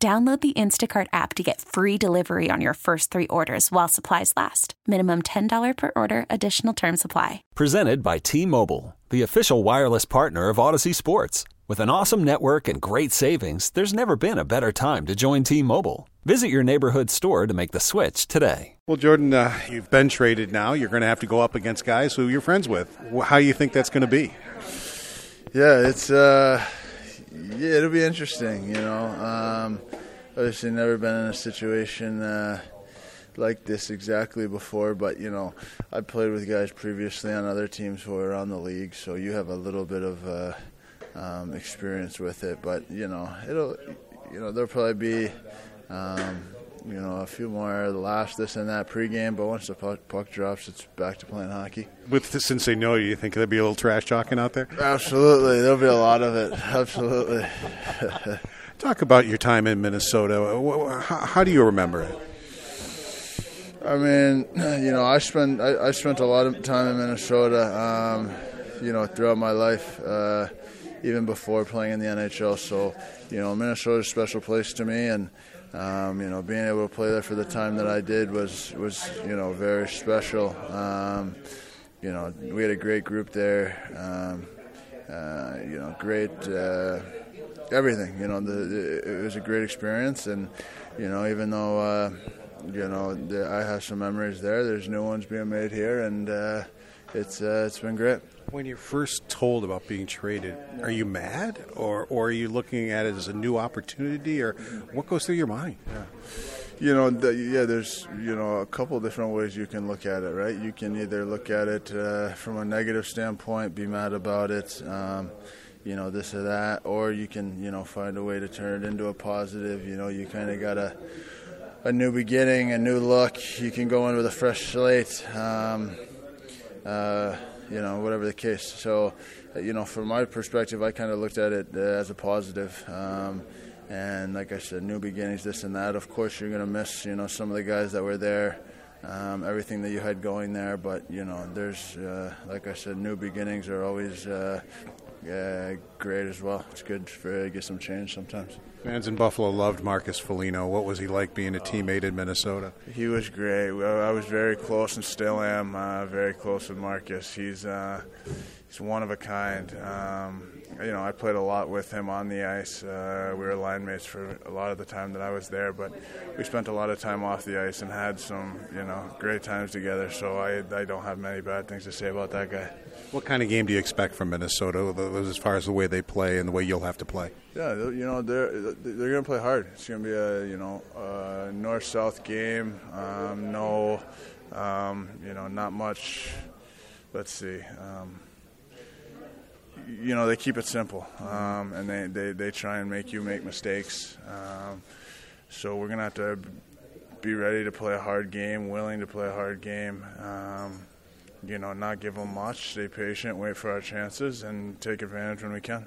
Download the Instacart app to get free delivery on your first three orders while supplies last. Minimum $10 per order, additional term supply. Presented by T Mobile, the official wireless partner of Audacy Sports. With an awesome network and great savings, there's never been a better time to join T Mobile. Visit your neighborhood store to make the switch today. Well, Jordan, uh, you've been traded now. You're going to have to go up against guys who you're friends with. How do you think that's going to be? Yeah, it's. Uh yeah, it'll be interesting. You know, um, obviously never been in a situation uh, like this exactly before, but you know, I played with guys previously on other teams who are around the league, so you have a little bit of uh, um, experience with it. But you know, it'll, you know, there'll probably be. Um, you know, a few more laughs, this and that pregame, but once the puck, puck, drops, it's back to playing hockey. With since they know you, you think there'll be a little trash talking out there? Absolutely, there'll be a lot of it. Absolutely. Talk about your time in Minnesota. How, how, do you remember it? I mean, you know, I spent I, I spent a lot of time in Minnesota. Um, you know, throughout my life, uh, even before playing in the NHL. So, you know, Minnesota's a special place to me, and um, you know, being able to play there for the time that I did was was you know very special. Um, you know, we had a great group there. Um, uh, you know, great uh, everything. You know, the, it was a great experience, and you know, even though uh, you know the, I have some memories there, there's new ones being made here, and uh, it's uh, it's been great. When you're first told about being traded, are you mad, or or are you looking at it as a new opportunity, or what goes through your mind? Yeah. You know, the, yeah. There's you know a couple different ways you can look at it, right? You can either look at it uh, from a negative standpoint, be mad about it, um, you know, this or that, or you can you know find a way to turn it into a positive. You know, you kind of got a a new beginning, a new look. You can go in with a fresh slate. Um, uh, you know, whatever the case. So, uh, you know, from my perspective, I kind of looked at it uh, as a positive. Um, and like I said, new beginnings, this and that. Of course, you're going to miss, you know, some of the guys that were there, um, everything that you had going there. But you know, there's, uh, like I said, new beginnings are always uh, uh, great as well. It's good for get some change sometimes. Fans in Buffalo loved Marcus Foligno. What was he like being a teammate in Minnesota? He was great. I was very close and still am uh, very close with Marcus. He's uh, he's one of a kind. Um, you know, I played a lot with him on the ice. Uh, we were line mates for a lot of the time that I was there, but we spent a lot of time off the ice and had some, you know, great times together. So I, I don't have many bad things to say about that guy. What kind of game do you expect from Minnesota as far as the way they play and the way you'll have to play? Yeah, you know they're they're going to play hard. It's going to be a you know north south game. Um, no, um, you know not much. Let's see. Um, you know they keep it simple, um, and they, they, they try and make you make mistakes. Um, so we're to have to be ready to play a hard game, willing to play a hard game. Um, you know, not give them much, stay patient, wait for our chances, and take advantage when we can.